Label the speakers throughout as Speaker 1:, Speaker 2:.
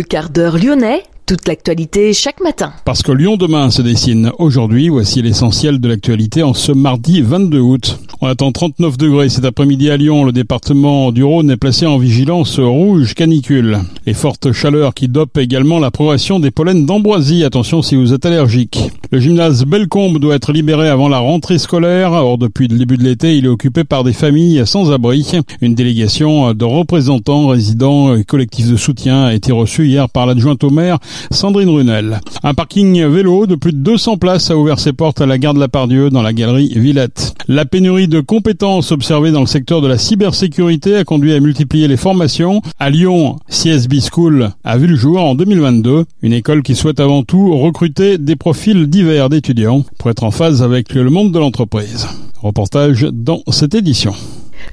Speaker 1: Le quart d'heure lyonnais, toute l'actualité chaque matin.
Speaker 2: Parce que Lyon demain se dessine aujourd'hui, voici l'essentiel de l'actualité en ce mardi 22 août. On attend 39 degrés cet après-midi à Lyon. Le département du Rhône est placé en vigilance rouge canicule. Les fortes chaleurs qui dopent également la progression des pollens d'ambroisie. Attention si vous êtes allergique. Le gymnase Bellecombe doit être libéré avant la rentrée scolaire. Or, depuis le début de l'été, il est occupé par des familles sans abri. Une délégation de représentants, résidents et collectifs de soutien a été reçue hier par l'adjointe au maire Sandrine Runel. Un parking vélo de plus de 200 places a ouvert ses portes à la gare de la Pardieu dans la galerie Villette. La pénurie de compétences observée dans le secteur de la cybersécurité a conduit à multiplier les formations. À Lyon, CSB School a vu le jour en 2022, une école qui souhaite avant tout recruter des profils divers d'étudiants pour être en phase avec le monde de l'entreprise. Reportage dans cette édition.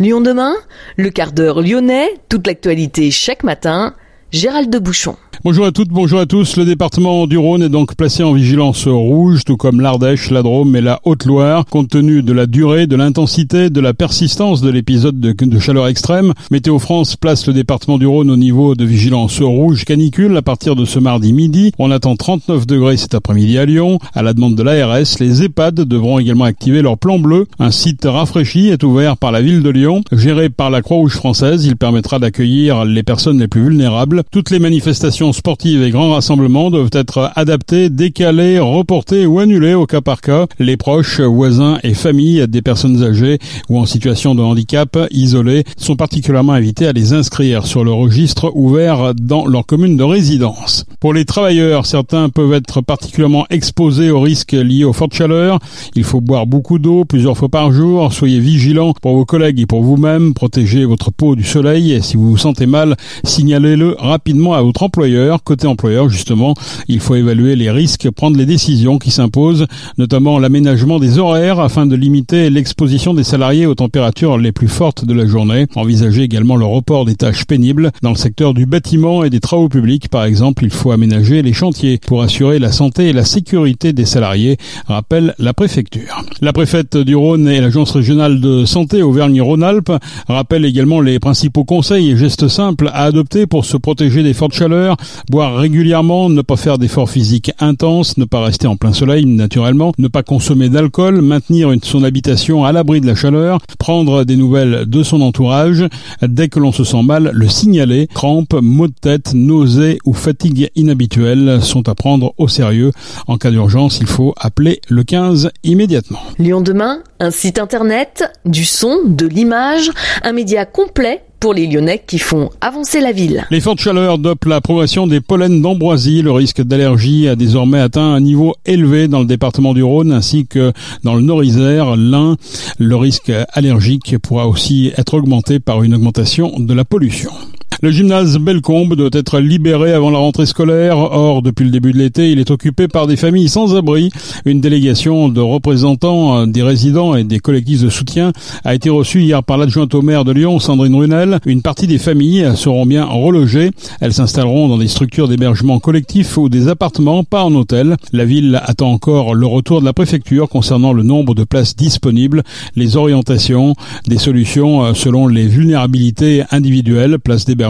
Speaker 1: Lyon demain, le quart d'heure lyonnais, toute l'actualité chaque matin, Gérald de Bouchon.
Speaker 2: Bonjour à toutes, bonjour à tous. Le département du Rhône est donc placé en vigilance rouge, tout comme l'Ardèche, la Drôme et la Haute-Loire, compte tenu de la durée, de l'intensité, de la persistance de l'épisode de, chaleur extrême. Météo France place le département du Rhône au niveau de vigilance rouge canicule à partir de ce mardi midi. On attend 39 degrés cet après-midi à Lyon. À la demande de l'ARS, les EHPAD devront également activer leur plan bleu. Un site rafraîchi est ouvert par la ville de Lyon, géré par la Croix-Rouge française. Il permettra d'accueillir les personnes les plus vulnérables. Toutes les manifestations sportives et grands rassemblements doivent être adaptés, décalés, reportés ou annulés au cas par cas. Les proches, voisins et familles des personnes âgées ou en situation de handicap isolées sont particulièrement invités à les inscrire sur le registre ouvert dans leur commune de résidence. Pour les travailleurs, certains peuvent être particulièrement exposés aux risques liés aux fortes chaleurs. Il faut boire beaucoup d'eau plusieurs fois par jour. Soyez vigilants pour vos collègues et pour vous-même. Protégez votre peau du soleil et si vous vous sentez mal, signalez-le rapidement à votre employeur Côté employeur, justement, il faut évaluer les risques, prendre les décisions qui s'imposent, notamment l'aménagement des horaires afin de limiter l'exposition des salariés aux températures les plus fortes de la journée. Envisager également le report des tâches pénibles. Dans le secteur du bâtiment et des travaux publics, par exemple, il faut aménager les chantiers pour assurer la santé et la sécurité des salariés, rappelle la préfecture. La préfète du Rhône et l'agence régionale de santé Auvergne-Rhône-Alpes rappellent également les principaux conseils et gestes simples à adopter pour se protéger des fortes chaleurs, boire régulièrement, ne pas faire d'efforts physiques intenses, ne pas rester en plein soleil naturellement, ne pas consommer d'alcool, maintenir son habitation à l'abri de la chaleur, prendre des nouvelles de son entourage, dès que l'on se sent mal, le signaler, crampes, maux de tête, nausées ou fatigue inhabituelle sont à prendre au sérieux. En cas d'urgence, il faut appeler le 15 immédiatement.
Speaker 1: Lyon demain, un site internet, du son, de l'image, un média complet pour les Lyonnais qui font avancer la ville.
Speaker 2: Les fortes chaleurs dopent la progression des pollens d'ambroisie. Le risque d'allergie a désormais atteint un niveau élevé dans le département du Rhône ainsi que dans le Nord-Isère, l'Ain. Le risque allergique pourra aussi être augmenté par une augmentation de la pollution. Le gymnase Bellecombe doit être libéré avant la rentrée scolaire. Or, depuis le début de l'été, il est occupé par des familles sans abri. Une délégation de représentants euh, des résidents et des collectifs de soutien a été reçue hier par l'adjointe au maire de Lyon, Sandrine Runel. Une partie des familles seront bien relogées. Elles s'installeront dans des structures d'hébergement collectif ou des appartements, pas en hôtel. La ville attend encore le retour de la préfecture concernant le nombre de places disponibles, les orientations, des solutions euh, selon les vulnérabilités individuelles, places d'hébergement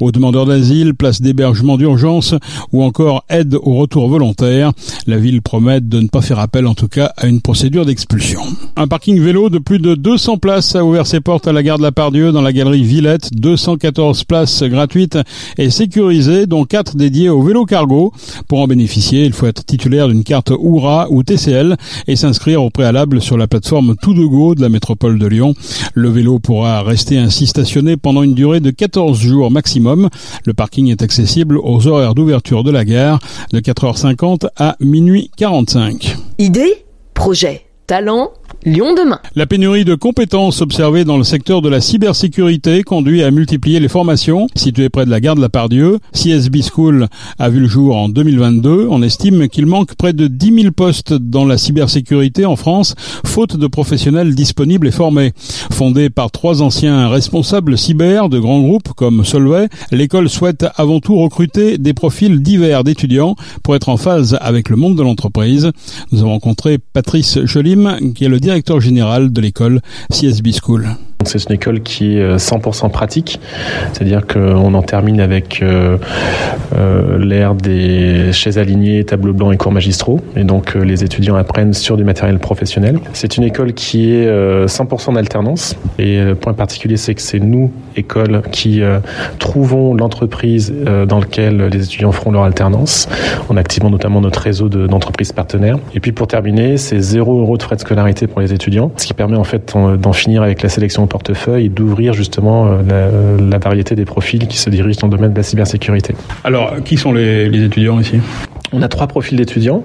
Speaker 2: aux demandeurs d'asile, place d'hébergement d'urgence ou encore aide au retour volontaire. La ville promet de ne pas faire appel en tout cas à une procédure d'expulsion. Un parking vélo de plus de 200 places a ouvert ses portes à la gare de la Pardieu dans la galerie Villette. 214 places gratuites et sécurisées dont 4 dédiées au vélo cargo. Pour en bénéficier, il faut être titulaire d'une carte Oura ou TCL et s'inscrire au préalable sur la plateforme Tout de Go de la métropole de Lyon. Le vélo pourra rester ainsi stationné pendant une durée de 14 jours maximum. Le parking est accessible aux horaires d'ouverture de la gare de 4h50 à minuit 45.
Speaker 1: Idée Projet Talent Lyon demain.
Speaker 2: La pénurie de compétences observée dans le secteur de la cybersécurité conduit à multiplier les formations. Située près de la gare de la Pardieu, CSB School a vu le jour en 2022. On estime qu'il manque près de 10 000 postes dans la cybersécurité en France, faute de professionnels disponibles et formés. Fondée par trois anciens responsables cyber de grands groupes comme Solvay, l'école souhaite avant tout recruter des profils divers d'étudiants pour être en phase avec le monde de l'entreprise. Nous avons rencontré Patrice Cholim, qui est le directeur général de l'école CSB School.
Speaker 3: C'est une école qui est 100% pratique, c'est-à-dire qu'on en termine avec euh, euh, l'ère des chaises alignées, tableaux blancs et cours magistraux, et donc euh, les étudiants apprennent sur du matériel professionnel. C'est une école qui est 100% d'alternance, et le point particulier, c'est que c'est nous, école, qui trouvons l'entreprise dans laquelle les étudiants feront leur alternance, en activant notamment notre réseau d'entreprises partenaires. Et puis pour terminer, c'est 0 euros de frais de scolarité pour les étudiants, ce qui permet en fait d'en finir avec la sélection portefeuille d'ouvrir justement la, la, variété des profils qui se dirigent dans le domaine de la cybersécurité.
Speaker 2: Alors, qui sont les étudiants ici?
Speaker 3: On a trois profils d'étudiants.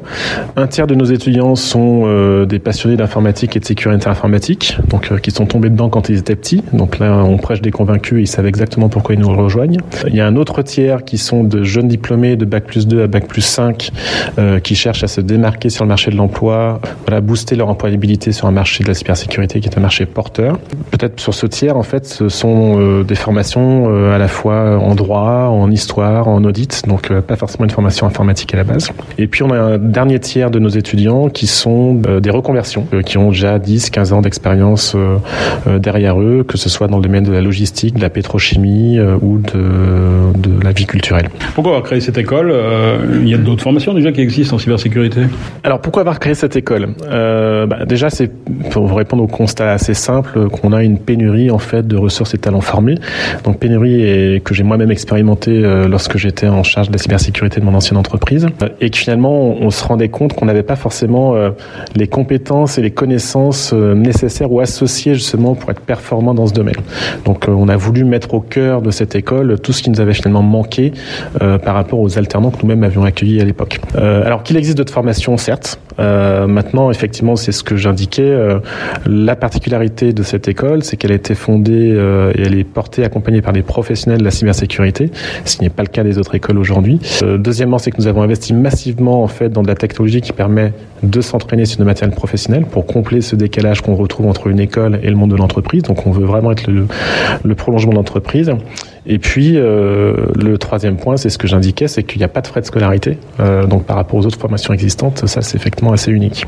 Speaker 3: Un tiers de nos étudiants sont euh, des passionnés d'informatique et de sécurité informatique, donc euh, qui sont tombés dedans quand ils étaient petits. Donc là, on prêche des convaincus, ils savent exactement pourquoi ils nous rejoignent. Il y a un autre tiers qui sont de jeunes diplômés de bac plus 2 à bac plus 5, euh, qui cherchent à se démarquer sur le marché de l'emploi, voilà, booster leur employabilité sur un marché de la cybersécurité qui est un marché porteur. Peut-être sur ce tiers, en fait, ce sont des formations à la fois en droit, en histoire, en audit, donc pas forcément une formation informatique à la base. Et puis on a un dernier tiers de nos étudiants qui sont euh, des reconversions, euh, qui ont déjà 10, 15 ans d'expérience euh, derrière eux, que ce soit dans le domaine de la logistique, de la pétrochimie ou de, de la vie culturelle.
Speaker 2: Pourquoi avoir créé cette école Il y a d'autres formations déjà qui existent en cybersécurité?
Speaker 3: Alors pourquoi avoir créé cette école? Euh, bah, Déjà, c'est pour vous répondre au constat assez simple qu'on a une pénurie en fait de ressources et talents formés. Donc pénurie et que j'ai moi-même expérimenté lorsque j'étais en charge de la cybersécurité de mon ancienne entreprise et que finalement on, se rendait compte qu'on n'avait pas forcément euh, les compétences et les connaissances euh, nécessaires ou associées justement pour être performant dans ce domaine. Donc euh, on a voulu mettre au cœur de cette école tout ce qui nous avait finalement manqué par rapport aux alternants que nous-mêmes avions accueillis à l'époque. alors qu'il existe d'autres formations, certes. maintenant, effectivement, c'est ce que j'indiquais. la particularité de cette école, c'est qu'elle a été fondée et elle est portée, accompagnée par des professionnels de la cybersécurité, ce qui n'est pas le cas des autres écoles aujourd'hui. deuxièmement, c'est que nous avons investi massivement en fait dans de la technologie qui permet de s'entraîner sur le matériel professionnel pour combler ce décalage qu'on retrouve entre une école et le monde de l'entreprise. Donc on veut vraiment être le, le prolongement de l'entreprise. Et puis euh, le troisième point, c'est ce que j'indiquais, c'est qu'il n'y a pas de frais de scolarité. Euh, donc par rapport aux autres formations existantes, ça c'est effectivement assez unique.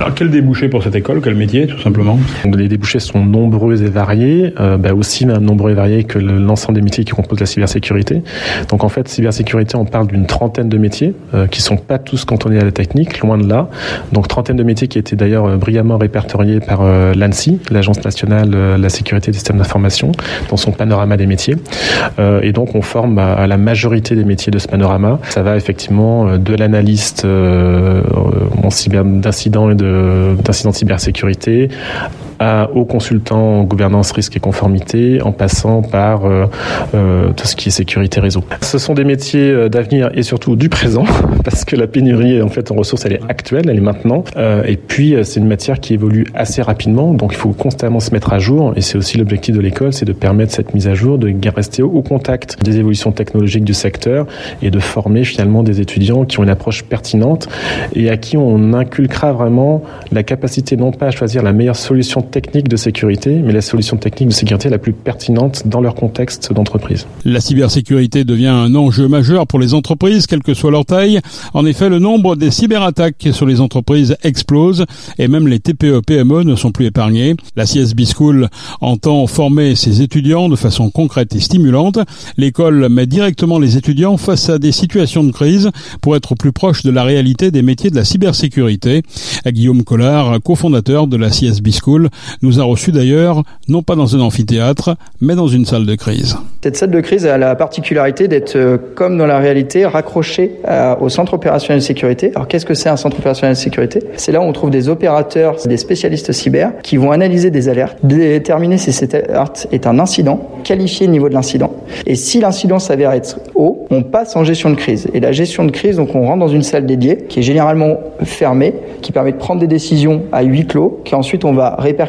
Speaker 2: Alors quel débouché pour cette école, quel métier tout simplement?
Speaker 3: Les débouchés sont nombreux et variés, euh, bah aussi même nombreux et variés que l'ensemble des métiers qui composent la cybersécurité. Donc en fait, cybersécurité, on parle d'une trentaine de métiers qui sont pas tous cantonnés à la technique, loin de là. Donc trentaine de métiers qui étaient d'ailleurs euh, brillamment répertoriés par euh, l'ANSI, l'Agence nationale de la sécurité des systèmes d'information, dans son panorama des métiers. Euh, et donc on forme à, la majorité des métiers de ce panorama. Ça va effectivement de l'analyste d'incidents et d'incidents de cybersécurité à, aux consultants en gouvernance, risque et conformité, en passant par euh, euh, tout ce qui est sécurité réseau. Ce sont des métiers euh, d'avenir et surtout du présent, parce que la pénurie en fait en ressources elle est actuelle, elle est maintenant. Euh, et puis euh, c'est une matière qui évolue assez rapidement, donc il faut constamment se mettre à jour. Et c'est aussi l'objectif de l'école, c'est de permettre cette mise à jour, de rester au contact des évolutions technologiques du secteur et de former finalement des étudiants qui ont une approche pertinente et à qui on inculquera vraiment la capacité non pas à choisir la meilleure solution technique de sécurité, mais la solution technique de sécurité la plus pertinente dans leur contexte d'entreprise.
Speaker 2: La cybersécurité devient un enjeu majeur pour les entreprises, quelle que soit leur taille. En effet, le nombre des cyberattaques sur les entreprises explose et même les TPE-PME ne sont plus épargnés. La CSB School entend former ses étudiants de façon concrète et stimulante. L'école met directement les étudiants face à des situations de crise pour être plus proche de la réalité des métiers de la cybersécurité. Guillaume Collard, cofondateur de la CSB School, nous a reçus d'ailleurs, non pas dans un amphithéâtre, mais dans une salle de crise.
Speaker 4: Cette salle de crise a la particularité d'être, euh, comme dans la réalité, raccrochée au centre opérationnel de sécurité. Alors qu'est-ce que c'est un centre opérationnel de sécurité? C'est là où on trouve des opérateurs, des spécialistes cyber, qui vont analyser des alertes, déterminer si cette alerte est un incident, qualifier le niveau de l'incident, et si l'incident s'avère être haut, on passe en gestion de crise. Et la gestion de crise, donc on rentre dans une salle dédiée, qui est généralement fermée, qui permet de prendre des décisions à huis clos, qui on va répercuter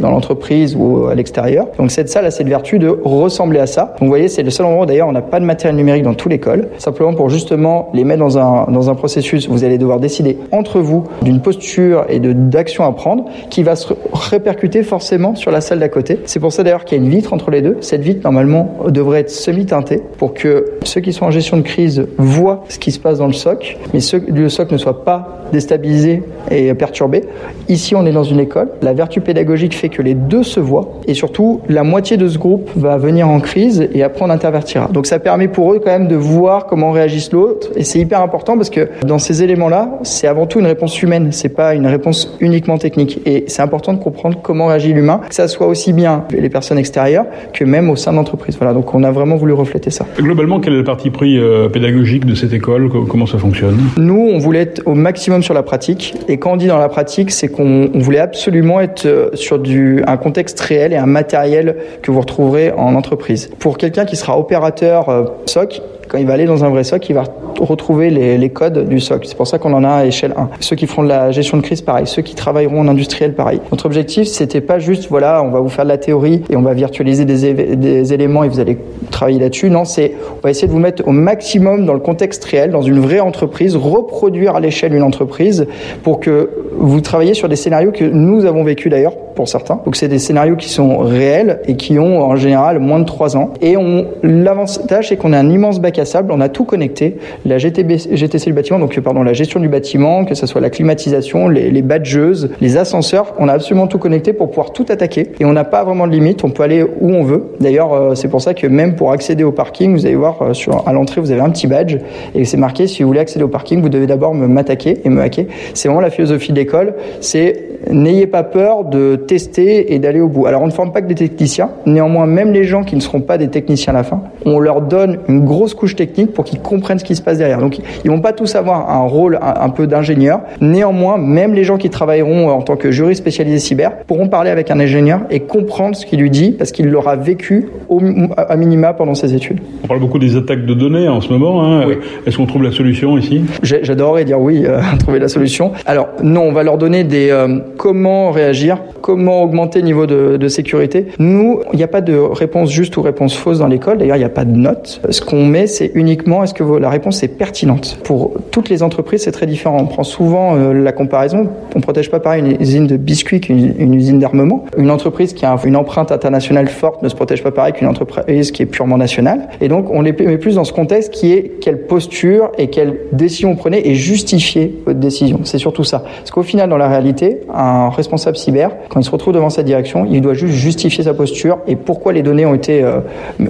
Speaker 4: dans l'entreprise ou à l'extérieur. Donc cette salle a cette vertu de ressembler à ça. Vous voyez, c'est le seul endroit d'ailleurs on n'a pas de matériel numérique dans toute l'école, simplement pour justement les mettre dans un, dans un processus, vous allez devoir décider entre vous d'une posture et de d'action à prendre qui va se répercuter forcément sur la salle d'à côté. C'est pour ça d'ailleurs qu'il y a une vitre entre les deux. Cette vitre normalement devrait être semi-teintée pour que ceux qui sont en gestion de crise voient ce qui se passe dans le SOC, mais ceux, le SOC ne soit pas déstabilisé et perturbé. Ici, on est dans une école. La vertu pédagogique pédagogique fait que les deux se voient et surtout la moitié de ce groupe va venir en crise et après on intervertira. Donc ça permet pour eux quand même de voir comment réagisse l'autre et c'est hyper important parce que dans ces éléments-là, c'est avant tout une réponse humaine, c'est pas une réponse uniquement technique et c'est important de comprendre comment réagit l'humain, que ça soit aussi bien les personnes extérieures que même au sein de l'entreprise. Voilà, donc on a vraiment voulu refléter ça.
Speaker 2: Globalement, quel est le parti pris euh, pédagogique de cette école? Comment ça fonctionne?
Speaker 4: Nous, on voulait être au maximum sur la pratique et quand on dit dans la pratique, c'est qu'on voulait absolument être euh, sur du, un contexte réel et un matériel que vous retrouverez en entreprise. Pour quelqu'un qui sera opérateur euh, SOC, quand il va aller dans un vrai SOC, il va retrouver les, codes du SOC. C'est pour ça qu'on en a à échelle 1. Ceux qui feront de la gestion de crise, pareil. Ceux qui travailleront en industriel, pareil. Notre objectif, c'était pas juste, voilà, on va vous faire de la théorie et on va virtualiser des, éléments et vous allez travailler là-dessus. Non, c'est, on va essayer de vous mettre au maximum dans le contexte réel, dans une vraie entreprise, reproduire à l'échelle une entreprise pour que vous travaillez sur des scénarios que nous avons vécu d'ailleurs pour certains. Donc c'est des scénarios qui sont réels et qui ont en général moins de 3 ans. Et l'avantage, c'est qu'on a un immense bac on a tout connecté. La GTC du bâtiment, donc pardon, la gestion du bâtiment, que ce soit la climatisation, les, les badgeuses, les ascenseurs, on a absolument tout connecté pour pouvoir tout attaquer. Et on n'a pas vraiment de limite, on peut aller où on veut. D'ailleurs, euh, c'est pour ça que même pour accéder au parking, vous allez voir euh, sur, à l'entrée, vous avez un petit badge et c'est marqué si vous voulez accéder au parking, vous devez d'abord m'attaquer et me hacker. C'est vraiment la philosophie de l'école, c'est n'ayez pas peur de tester et d'aller au bout. Alors on ne forme pas que des techniciens, néanmoins même les gens qui ne seront pas des techniciens à la fin, on leur donne une grosse couche technique pour qu'ils comprennent ce qui se passe derrière. Donc ils vont pas tous avoir un rôle un, peu d'ingénieur. Néanmoins, même les gens qui travailleront en tant que jury spécialisé cyber pourront parler avec un ingénieur et comprendre ce qu'il lui dit parce qu'il l'aura vécu au, à minima pendant ses études.
Speaker 2: On parle beaucoup des attaques de données en ce moment. Hein.
Speaker 4: Oui.
Speaker 2: Est-ce qu'on trouve la solution ici?
Speaker 4: J'adorerais dire oui, euh, trouver la solution. Alors non, on va leur donner des euh, comment réagir, comment augmenter le niveau de, sécurité. Nous, il n'y a pas de réponse juste ou réponse fausse dans l'école. D'ailleurs, il n'y a pas de notes. Ce qu'on met, c'est uniquement est-ce que la réponse est pertinente. Pour toutes les entreprises, c'est très différent. On prend souvent euh, la comparaison. On protège pas pareil une usine de biscuits qu'une une usine d'armement. Une entreprise qui a une empreinte internationale forte ne se protège pas pareil qu'une entreprise qui est purement nationale. Et donc, on les met plus dans ce contexte qui est quelle posture et quelle décision vous prenez et justifier votre décision. C'est surtout ça. Parce qu'au final, dans la réalité, un responsable cyber, quand il se retrouve devant sa direction, il doit juste justifier sa posture et pourquoi les données ont été euh,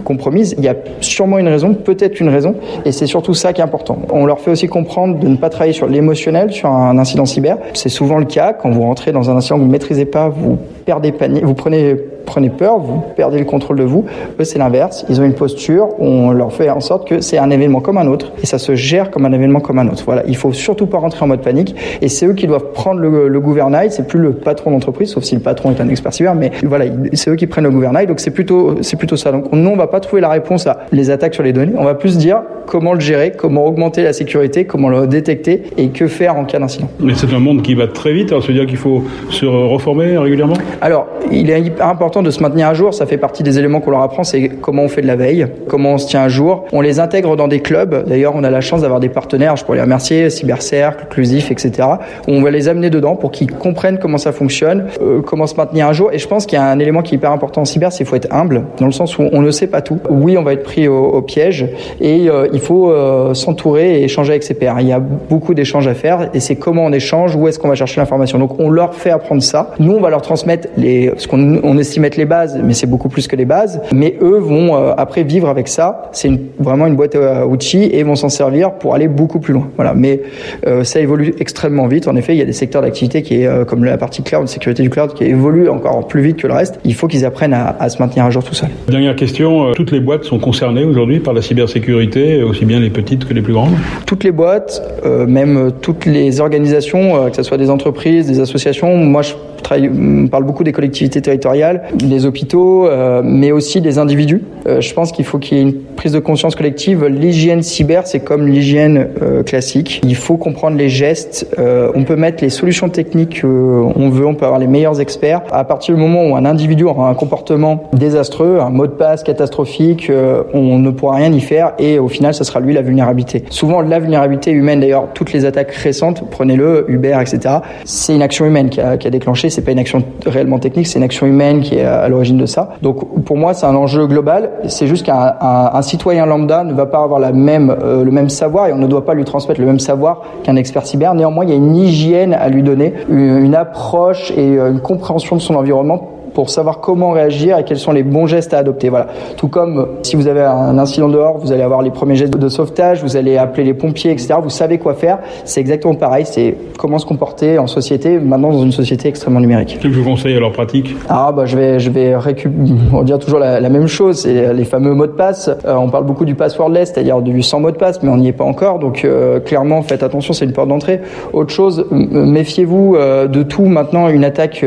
Speaker 4: compromises. Il y a sûrement une raison, peut-être une raison, et c'est surtout ça qui est important. On leur fait aussi comprendre de ne pas travailler sur l'émotionnel sur un incident cyber. C'est souvent le cas quand vous rentrez dans un incident que vous ne maîtrisez pas, vous perdez panier, vous prenez prenez peur, vous perdez le contrôle de vous. Eux, c'est l'inverse. Ils ont une posture, on leur fait en sorte que c'est un événement comme un autre et ça se gère comme un événement comme un autre. Voilà, il faut surtout pas rentrer en mode panique et c'est eux qui doivent prendre le, le gouvernail. C'est plus le patron d'entreprise, sauf si le patron est un expert cyber, mais voilà, c'est eux qui prennent le gouvernail. Donc c'est plutôt, c'est plutôt ça. Donc nous, on va pas trouver la réponse à les attaques sur les données. On va plus dire comment le gérer, comment augmenter la sécurité, comment le détecter et que faire en cas d'incident.
Speaker 2: Mais c'est un monde qui va très vite. Alors, ça veut dire qu'il faut se reformer régulièrement?
Speaker 4: Alors, il est hyper de se maintenir à jour. Ça fait partie des éléments qu'on leur apprend. C'est comment on fait de la veille, comment on se tient à jour. On les intègre dans des clubs. D'ailleurs, on a la chance d'avoir des partenaires. Je pourrais les remercier, Cybercercle, Clusif, etc. On va les amener dedans pour qu'ils comprennent comment ça fonctionne, euh, comment se maintenir à jour. Et je pense qu'il y a un élément qui est hyper important en cyber, c'est qu'il faut être humble, dans le sens où on ne sait pas tout. Oui, on va être pris au, au piège et euh, il faut euh, s'entourer et échanger avec ses pairs. Il y a beaucoup d'échanges à faire et c'est comment on échange, où est-ce qu'on va chercher l'information. Donc on leur fait apprendre ça. Nous, on va leur transmettre les, ce qu'on on estime être les bases, mais c'est beaucoup plus que les bases. Mais eux vont euh, après vivre avec ça. C'est vraiment une boîte à outils et vont s'en servir pour aller beaucoup plus loin. Voilà. Mais euh, ça évolue extrêmement vite. En effet, il y a des secteurs d'activité qui est euh, comme la partie cloud, sécurité du cloud, qui évolue encore plus vite que le reste. Il faut qu'ils apprennent à, à, se maintenir à jour tout seul.
Speaker 2: Dernière question. Toutes les boîtes sont concernées aujourd'hui par la cybersécurité, aussi bien les petites que les plus grandes?
Speaker 4: Toutes les boîtes, euh, même toutes les organisations, que ce soit des entreprises, des associations. Moi, je travaille, on parle beaucoup des collectivités territoriales, des hôpitaux, euh, mais aussi des individus. Euh, je pense qu'il faut qu'il y ait une prise de conscience collective. L'hygiène cyber, c'est comme l'hygiène euh, classique. Il faut comprendre les gestes. on peut mettre les solutions techniques on veut, on peut avoir les meilleurs experts. À partir du moment où un individu aura un comportement désastreux, un mot de passe catastrophique, on ne pourra rien y faire et au final, ça sera lui la vulnérabilité. Souvent, la vulnérabilité humaine, d'ailleurs, toutes les attaques récentes, prenez-le, Uber, etc., c'est une action humaine qui a, qui a déclenché c'est pas une action réellement technique, c'est une action humaine qui est à l'origine de ça. Donc pour moi, c'est un enjeu global. C'est juste qu'un un, citoyen lambda ne va pas avoir la même, euh, le même savoir et on ne doit pas lui transmettre le même savoir qu'un expert cyber. Néanmoins, il y a une hygiène à lui donner, une approche et une compréhension de son environnement pour savoir comment réagir et quels sont les bons gestes à adopter. Voilà. Tout comme euh, si vous avez un incident dehors, vous allez avoir les premiers gestes de sauvetage, vous allez appeler les pompiers, etc. Vous savez quoi faire. C'est exactement pareil. C'est comment se comporter en société, maintenant dans une société extrêmement numérique.
Speaker 2: Qu'est-ce que vous conseillez alors pratique
Speaker 4: Ah bah je vais je vais récupérer, on dire toujours la, même chose. C'est les fameux mots de passe. Euh, on parle beaucoup du passwordless, c'est-à-dire du sans mot de passe, mais on n'y est pas encore. Donc euh, clairement, faites attention, c'est une porte d'entrée. Autre chose, méfiez-vous de tout. Maintenant, une attaque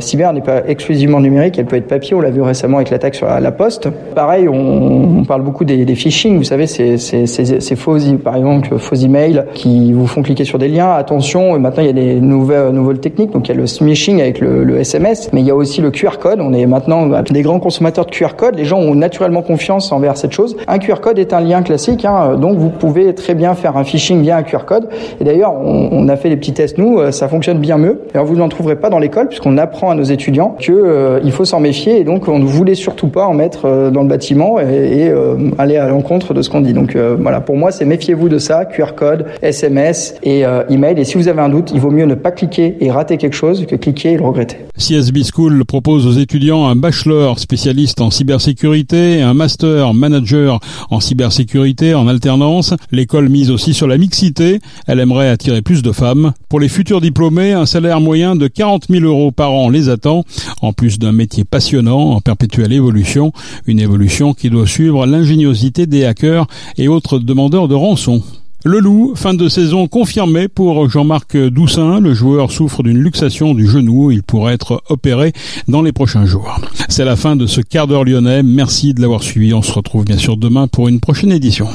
Speaker 4: cyber n'est pas exclusivement numérique, elle peut être papier. On l'a vu récemment avec l'attaque sur la, poste. Pareil, on, parle beaucoup des, des, phishing. Vous savez, c'est ces faux, par exemple, faux emails qui vous font cliquer sur des liens. Attention, maintenant il y a des nouvelles, nouvelles techniques. Donc il y a le smishing avec le, SMS, mais il y a aussi le QR code. On est maintenant des grands consommateurs de QR code. Les gens ont naturellement confiance envers cette chose. Un QR code est un lien classique, hein, donc vous pouvez très bien faire un phishing via un QR code. Et d'ailleurs, on, a fait des petits tests nous, ça fonctionne bien mieux. Alors vous n'en trouverez pas dans l'école puisqu'on apprend à nos étudiants que euh, il faut s'en méfier et donc on ne voulait surtout pas en mettre euh, dans le bâtiment et, euh, aller à l'encontre de ce qu'on dit. Donc voilà, pour moi, c'est méfiez-vous de ça, QR code, SMS et email. Et si vous avez un doute, il vaut mieux ne pas cliquer et rater quelque chose que cliquer et le regretter.
Speaker 2: CSB School propose aux étudiants un bachelor spécialiste en cybersécurité et un master manager en cybersécurité en alternance. L'école mise aussi sur la mixité. Elle aimerait attirer plus de femmes. Pour les futurs diplômés, un salaire moyen de 40 000 euros par an les attend en plus d'un métier passionnant en perpétuelle évolution, une évolution qui doit suivre l'ingéniosité des hackers et autres demandeurs de rançon. Le loup, fin de saison confirmée pour Jean-Marc Doussin. Le joueur souffre d'une luxation du genou. Il pourrait être opéré dans les prochains jours. C'est la fin de ce quart d'heure lyonnais. Merci de l'avoir suivi. On se retrouve bien sûr demain pour une prochaine édition.